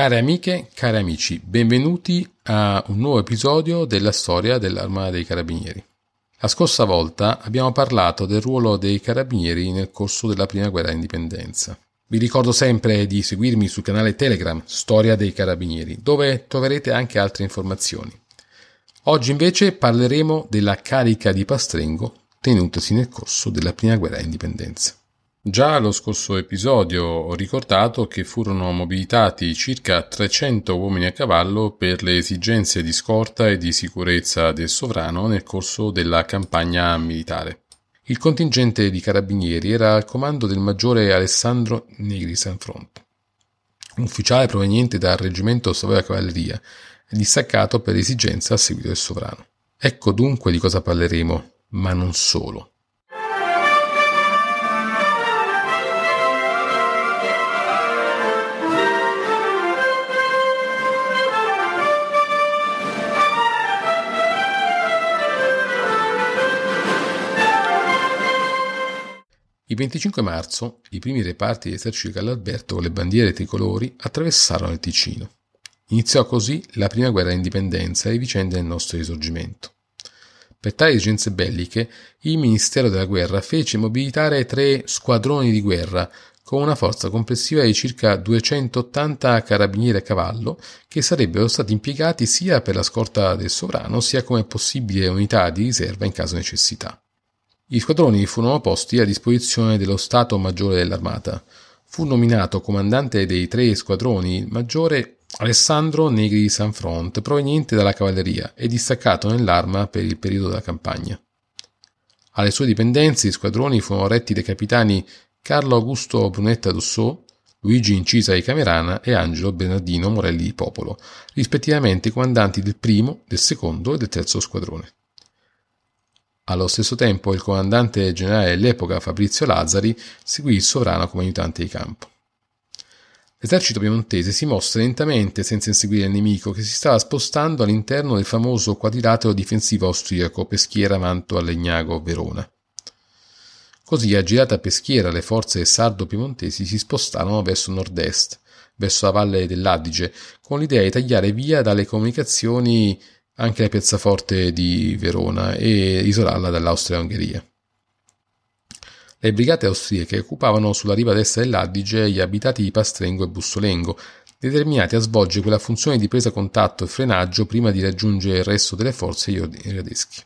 Care amiche, cari amici, benvenuti a un nuovo episodio della storia dell'Arma dei Carabinieri. La scorsa volta abbiamo parlato del ruolo dei carabinieri nel corso della prima guerra d'indipendenza. Vi ricordo sempre di seguirmi sul canale Telegram Storia dei Carabinieri, dove troverete anche altre informazioni. Oggi invece parleremo della carica di Pastrengo tenutasi nel corso della prima guerra d'indipendenza. Già allo scorso episodio ho ricordato che furono mobilitati circa 300 uomini a cavallo per le esigenze di scorta e di sicurezza del sovrano nel corso della campagna militare. Il contingente di carabinieri era al comando del maggiore Alessandro Negri Sanfront, un ufficiale proveniente dal reggimento Savoia Cavalleria distaccato per esigenza a seguito del sovrano. Ecco dunque di cosa parleremo, ma non solo. Il 25 marzo i primi reparti di Carlalberto con le bandiere tricolori attraversarono il Ticino. Iniziò così la prima guerra d'indipendenza e le vicende del nostro risorgimento. Per tali esigenze belliche, il Ministero della Guerra fece mobilitare tre squadroni di guerra con una forza complessiva di circa 280 carabinieri a cavallo che sarebbero stati impiegati sia per la scorta del sovrano sia come possibile unità di riserva in caso di necessità. Gli squadroni furono posti a disposizione dello Stato Maggiore dell'Armata. Fu nominato comandante dei tre squadroni il maggiore Alessandro Negri Sanfront, proveniente dalla cavalleria e distaccato nell'arma per il periodo della campagna. Alle sue dipendenze i squadroni furono retti dai capitani Carlo Augusto Brunetta Dossò, Luigi Incisa di Camerana e Angelo Bernardino Morelli di Popolo, rispettivamente comandanti del primo, del secondo e del terzo squadrone. Allo stesso tempo il comandante generale dell'epoca Fabrizio Lazzari seguì il sovrano come aiutante di campo. L'esercito piemontese si mosse lentamente senza inseguire il nemico che si stava spostando all'interno del famoso quadrilatero difensivo austriaco Peschiera Manto a Legnago Verona. Così, a girata Peschiera, le forze sardo-piemontesi si spostarono verso nord-est, verso la valle dell'Adige, con l'idea di tagliare via dalle comunicazioni anche la piazzaforte di Verona e isolarla dall'Austria-Ungheria. Le brigate austriache occupavano sulla riva destra dell'Adige gli abitati di Pastrengo e Bussolengo, determinati a svolgere quella funzione di presa contatto e frenaggio prima di raggiungere il resto delle forze iodeschi.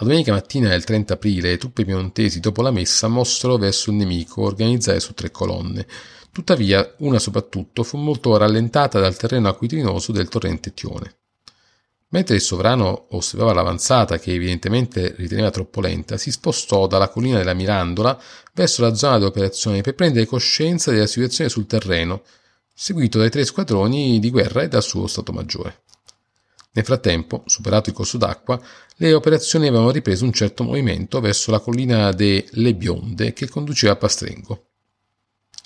La domenica mattina del 30 aprile le truppe piemontesi dopo la messa mossero verso il nemico organizzate su tre colonne. Tuttavia, una soprattutto fu molto rallentata dal terreno acquitrinoso del torrente Tione. Mentre il sovrano osservava l'avanzata, che evidentemente riteneva troppo lenta, si spostò dalla collina della Mirandola verso la zona di operazione per prendere coscienza della situazione sul terreno, seguito dai tre squadroni di guerra e dal suo Stato Maggiore. Nel frattempo, superato il corso d'acqua, le operazioni avevano ripreso un certo movimento verso la collina delle Bionde che conduceva a Pastrengo.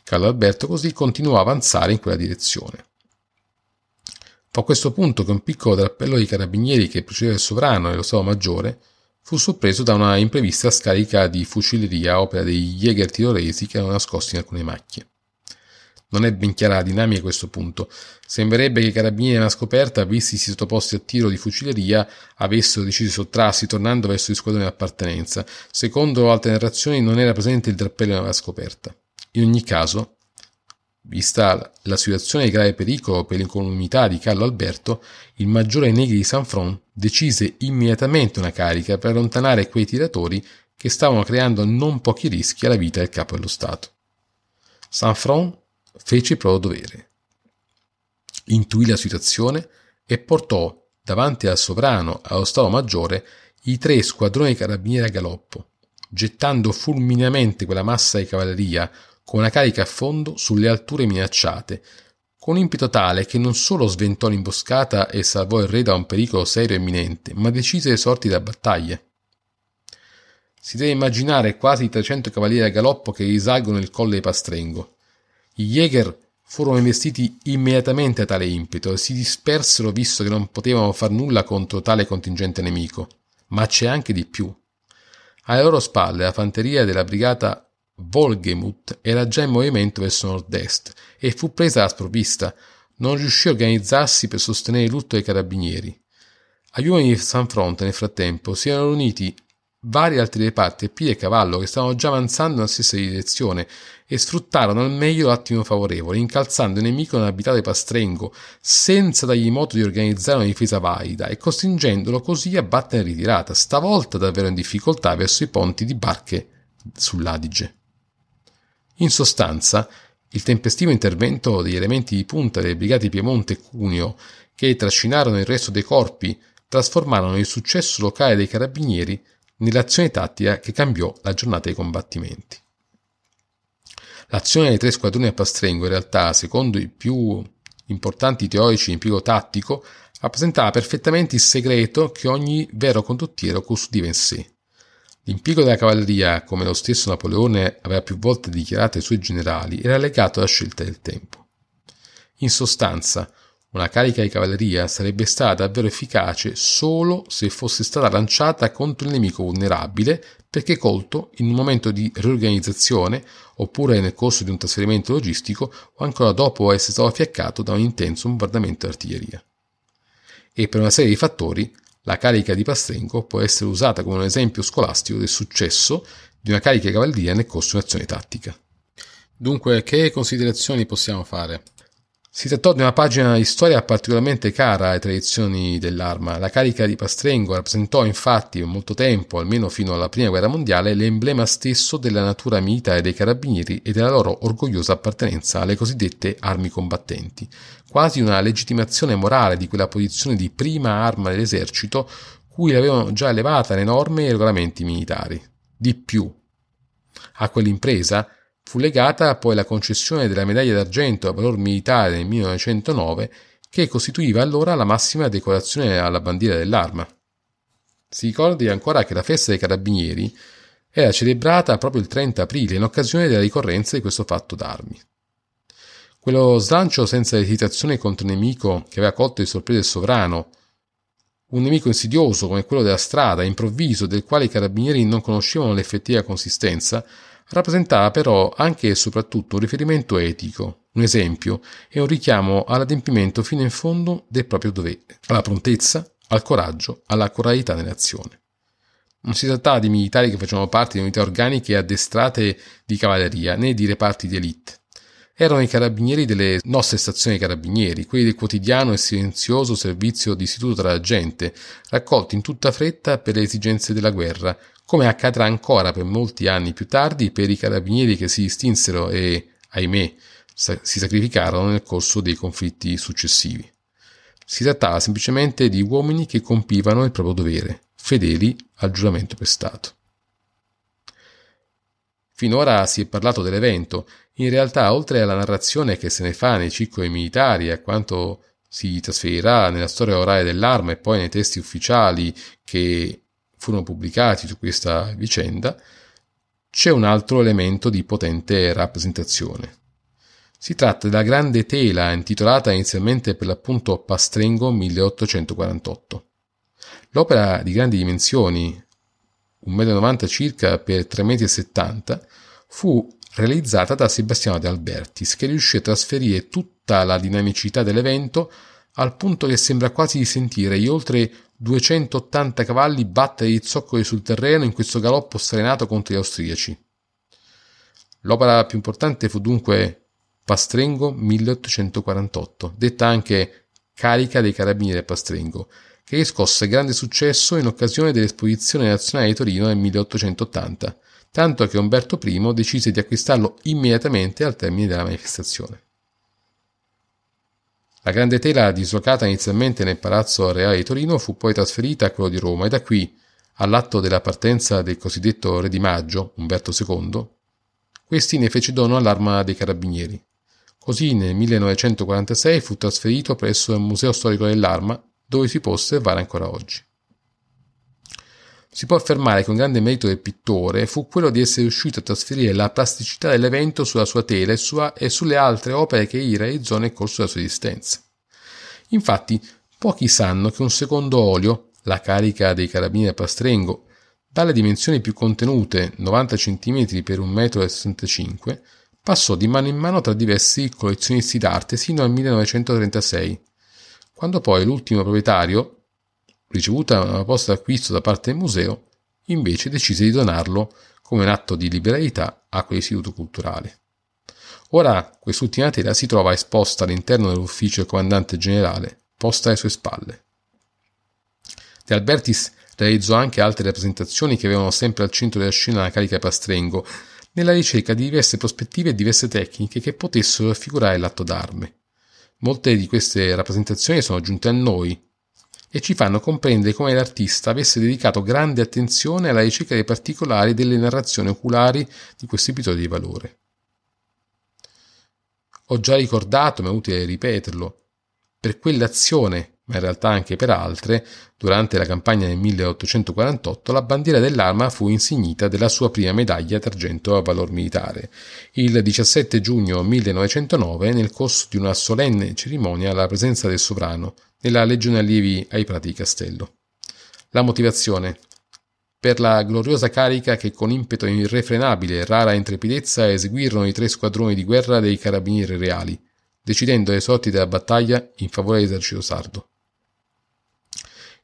Carlo Alberto così continuò a avanzare in quella direzione. Fu a questo punto che un piccolo drappello di carabinieri che precedeva il sovrano e lo Stato Maggiore fu sorpreso da una imprevista scarica di fucilleria opera dei Jäger tirolesi che erano nascosti in alcune macchie. Non è ben chiara la dinamica a questo punto. Sembrerebbe che i carabinieri alla scoperta, vistisi sottoposti a tiro di fucilleria, avessero deciso di sottrarsi tornando verso gli squadroni di appartenenza. Secondo altre narrazioni non era presente il drappello nella scoperta. In ogni caso, Vista la situazione di grave pericolo per l'incolumità di Carlo Alberto, il maggiore Negri di Sanfron decise immediatamente una carica per allontanare quei tiratori che stavano creando non pochi rischi alla vita del capo dello Stato. Sanfron fece il proprio dovere. Intuì la situazione e portò davanti al sovrano e allo Stato Maggiore i tre squadroni carabinieri a galoppo, gettando fulmineamente quella massa di cavalleria con una carica a fondo sulle alture minacciate, con impeto tale che non solo sventò l'imboscata e salvò il re da un pericolo serio e imminente, ma decise le sorti della battaglia. Si deve immaginare quasi 300 cavalieri a galoppo che risalgono il colle di Pastrengo. I Jäger furono investiti immediatamente a tale impeto e si dispersero visto che non potevano far nulla contro tale contingente nemico. Ma c'è anche di più. Alle loro spalle la fanteria della brigata Volgemut era già in movimento verso nord-est e fu presa alla sprovvista. Non riuscì a organizzarsi per sostenere il lutto dei carabinieri. Agli uomini di San Fronte, nel frattempo, si erano uniti vari altri reparti e piedi e cavallo che stavano già avanzando nella stessa direzione e sfruttarono al meglio l'attimo favorevole, incalzando il nemico nell'abitato Pastrengo, senza dargli modo di organizzare una difesa valida e costringendolo così a battere in ritirata, stavolta davvero in difficoltà verso i ponti di barche sull'Adige. In sostanza, il tempestivo intervento degli elementi di punta delle brigate Piemonte e Cuneo, che trascinarono il resto dei corpi, trasformarono il successo locale dei carabinieri nell'azione tattica che cambiò la giornata dei combattimenti. L'azione dei tre squadroni a Pastrengo, in realtà, secondo i più importanti teorici di impiego tattico, rappresentava perfettamente il segreto che ogni vero condottiero custodiva in sé. L'impiego della cavalleria, come lo stesso Napoleone aveva più volte dichiarato ai suoi generali, era legato alla scelta del tempo. In sostanza, una carica di cavalleria sarebbe stata davvero efficace solo se fosse stata lanciata contro il nemico vulnerabile perché colto in un momento di riorganizzazione oppure nel corso di un trasferimento logistico o ancora dopo essere stato fiaccato da un intenso bombardamento d'artiglieria. E per una serie di fattori la carica di Pastrengo può essere usata come un esempio scolastico del successo di una carica di cavalleria nel corso di un'azione tattica. Dunque, che considerazioni possiamo fare? Si trattò di una pagina di storia particolarmente cara alle tradizioni dell'arma. La carica di Pastrengo rappresentò infatti per molto tempo, almeno fino alla prima guerra mondiale, l'emblema stesso della natura militare dei carabinieri e della loro orgogliosa appartenenza alle cosiddette armi combattenti, quasi una legittimazione morale di quella posizione di prima arma dell'esercito cui l'avevano già elevata le norme e i regolamenti militari. Di più, a quell'impresa Fu legata poi la concessione della medaglia d'argento a valor militare nel 1909 che costituiva allora la massima decorazione alla bandiera dell'arma. Si ricordi ancora che la festa dei carabinieri era celebrata proprio il 30 aprile in occasione della ricorrenza di questo fatto d'armi. Quello slancio senza esitazione contro il nemico che aveva colto di sorpresa il sovrano, un nemico insidioso come quello della strada, improvviso, del quale i carabinieri non conoscevano l'effettiva consistenza, rappresentava però anche e soprattutto un riferimento etico, un esempio e un richiamo all'adempimento fino in fondo del proprio dovere, alla prontezza, al coraggio, alla coralità nell'azione. Non si trattava di militari che facevano parte di unità organiche addestrate di cavalleria né di reparti di elite. Erano i carabinieri delle nostre stazioni carabinieri, quelli del quotidiano e silenzioso servizio di istituto tra la gente, raccolti in tutta fretta per le esigenze della guerra, come accadrà ancora per molti anni più tardi per i carabinieri che si distinsero e, ahimè, si sacrificarono nel corso dei conflitti successivi. Si trattava semplicemente di uomini che compivano il proprio dovere, fedeli al giuramento prestato. Finora si è parlato dell'evento, in realtà oltre alla narrazione che se ne fa nei circoli militari e a quanto si trasferirà nella storia orale dell'arma e poi nei testi ufficiali che furono pubblicati su questa vicenda, c'è un altro elemento di potente rappresentazione. Si tratta della grande tela intitolata inizialmente per l'appunto Pastrengo 1848. L'opera di grandi dimensioni, 1,90 m circa per 3,70 m, fu realizzata da Sebastiano De Albertis, che riuscì a trasferire tutta la dinamicità dell'evento al punto che sembra quasi di sentire gli oltre 280 cavalli battere i zoccoli sul terreno in questo galoppo strenato contro gli austriaci. L'opera più importante fu dunque Pastrengo 1848, detta anche Carica dei Carabinieri Pastrengo, che riscosse grande successo in occasione dell'Esposizione Nazionale di Torino nel 1880, tanto che Umberto I decise di acquistarlo immediatamente al termine della manifestazione. La grande tela, dislocata inizialmente nel Palazzo Reale di Torino, fu poi trasferita a quello di Roma e da qui, all'atto della partenza del cosiddetto Re di Maggio, Umberto II, questi ne fece dono all'arma dei carabinieri. Così nel 1946 fu trasferito presso il Museo Storico dell'Arma, dove si può osservare ancora oggi. Si può affermare che un grande merito del pittore fu quello di essere riuscito a trasferire la plasticità dell'evento sulla sua tela e, sua, e sulle altre opere che egli realizzò nel corso della sua esistenza. Infatti, pochi sanno che un secondo olio, la carica dei carabinieri a Pastrengo, dalle dimensioni più contenute 90 cm per 1,65 m passò di mano in mano tra diversi collezionisti d'arte sino al 1936, quando poi l'ultimo proprietario, ricevuta una proposta d'acquisto da parte del museo, invece decise di donarlo come un atto di liberalità a quell'istituto culturale. Ora quest'ultima tela si trova esposta all'interno dell'ufficio del comandante generale, posta alle sue spalle. De Albertis realizzò anche altre rappresentazioni che avevano sempre al centro della scena la carica Pastrengo, nella ricerca di diverse prospettive e diverse tecniche che potessero raffigurare l'atto d'arme. Molte di queste rappresentazioni sono giunte a noi e ci fanno comprendere come l'artista avesse dedicato grande attenzione alla ricerca dei particolari delle narrazioni oculari di questo episodio di valore. Ho già ricordato, ma è utile ripeterlo, per quell'azione ma in realtà anche per altre, durante la campagna del 1848 la bandiera dell'arma fu insignita della sua prima medaglia d'argento a valor militare, il 17 giugno 1909 nel corso di una solenne cerimonia alla presenza del sovrano nella Legione Allievi ai Prati di Castello. La motivazione per la gloriosa carica che con impeto irrefrenabile e rara intrepidezza eseguirono i tre squadroni di guerra dei carabinieri reali, decidendo le sorti della battaglia in favore dell'esercito sardo.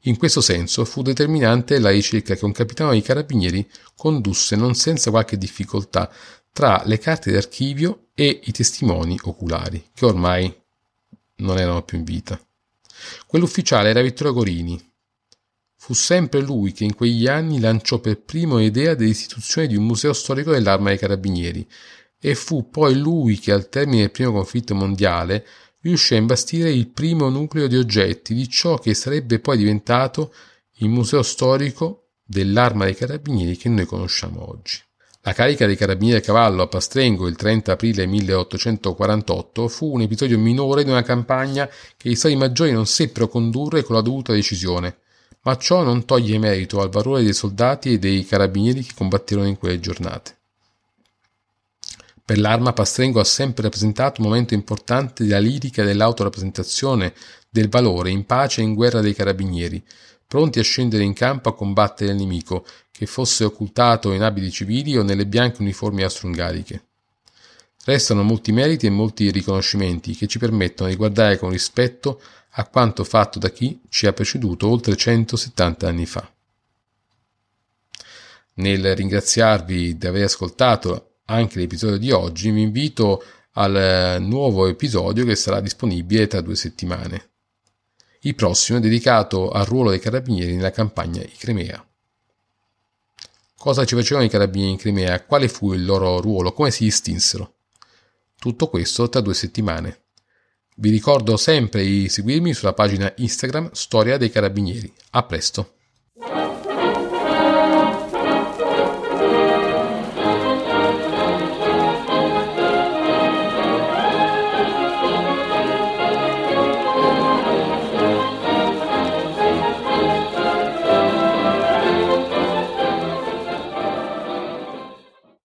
In questo senso fu determinante la ricerca che un capitano dei carabinieri condusse non senza qualche difficoltà tra le carte d'archivio e i testimoni oculari, che ormai non erano più in vita. Quell'ufficiale era Vittorio Gorini. Fu sempre lui che in quegli anni lanciò per primo l'idea dell'istituzione di un museo storico dell'arma dei carabinieri e fu poi lui che al termine del primo conflitto mondiale riuscì a imbastire il primo nucleo di oggetti di ciò che sarebbe poi diventato il museo storico dell'arma dei carabinieri che noi conosciamo oggi. La carica dei carabinieri a cavallo a Pastrengo il 30 aprile 1848 fu un episodio minore di una campagna che i stati maggiori non seppero condurre con la dovuta decisione, ma ciò non toglie merito al valore dei soldati e dei carabinieri che combatterono in quelle giornate. Per l'arma Pastrengo ha sempre rappresentato un momento importante della lirica e dell'autorappresentazione del valore in pace e in guerra dei carabinieri, pronti a scendere in campo a combattere il nemico, che fosse occultato in abiti civili o nelle bianche uniformi austro-ungariche. Restano molti meriti e molti riconoscimenti che ci permettono di guardare con rispetto a quanto fatto da chi ci ha preceduto oltre 170 anni fa. Nel ringraziarvi di aver ascoltato anche l'episodio di oggi, vi invito al eh, nuovo episodio che sarà disponibile tra due settimane. Il prossimo è dedicato al ruolo dei carabinieri nella campagna di Crimea. Cosa ci facevano i carabinieri in Crimea? Quale fu il loro ruolo? Come si distinsero? Tutto questo tra due settimane. Vi ricordo sempre di seguirmi sulla pagina Instagram Storia dei Carabinieri. A presto!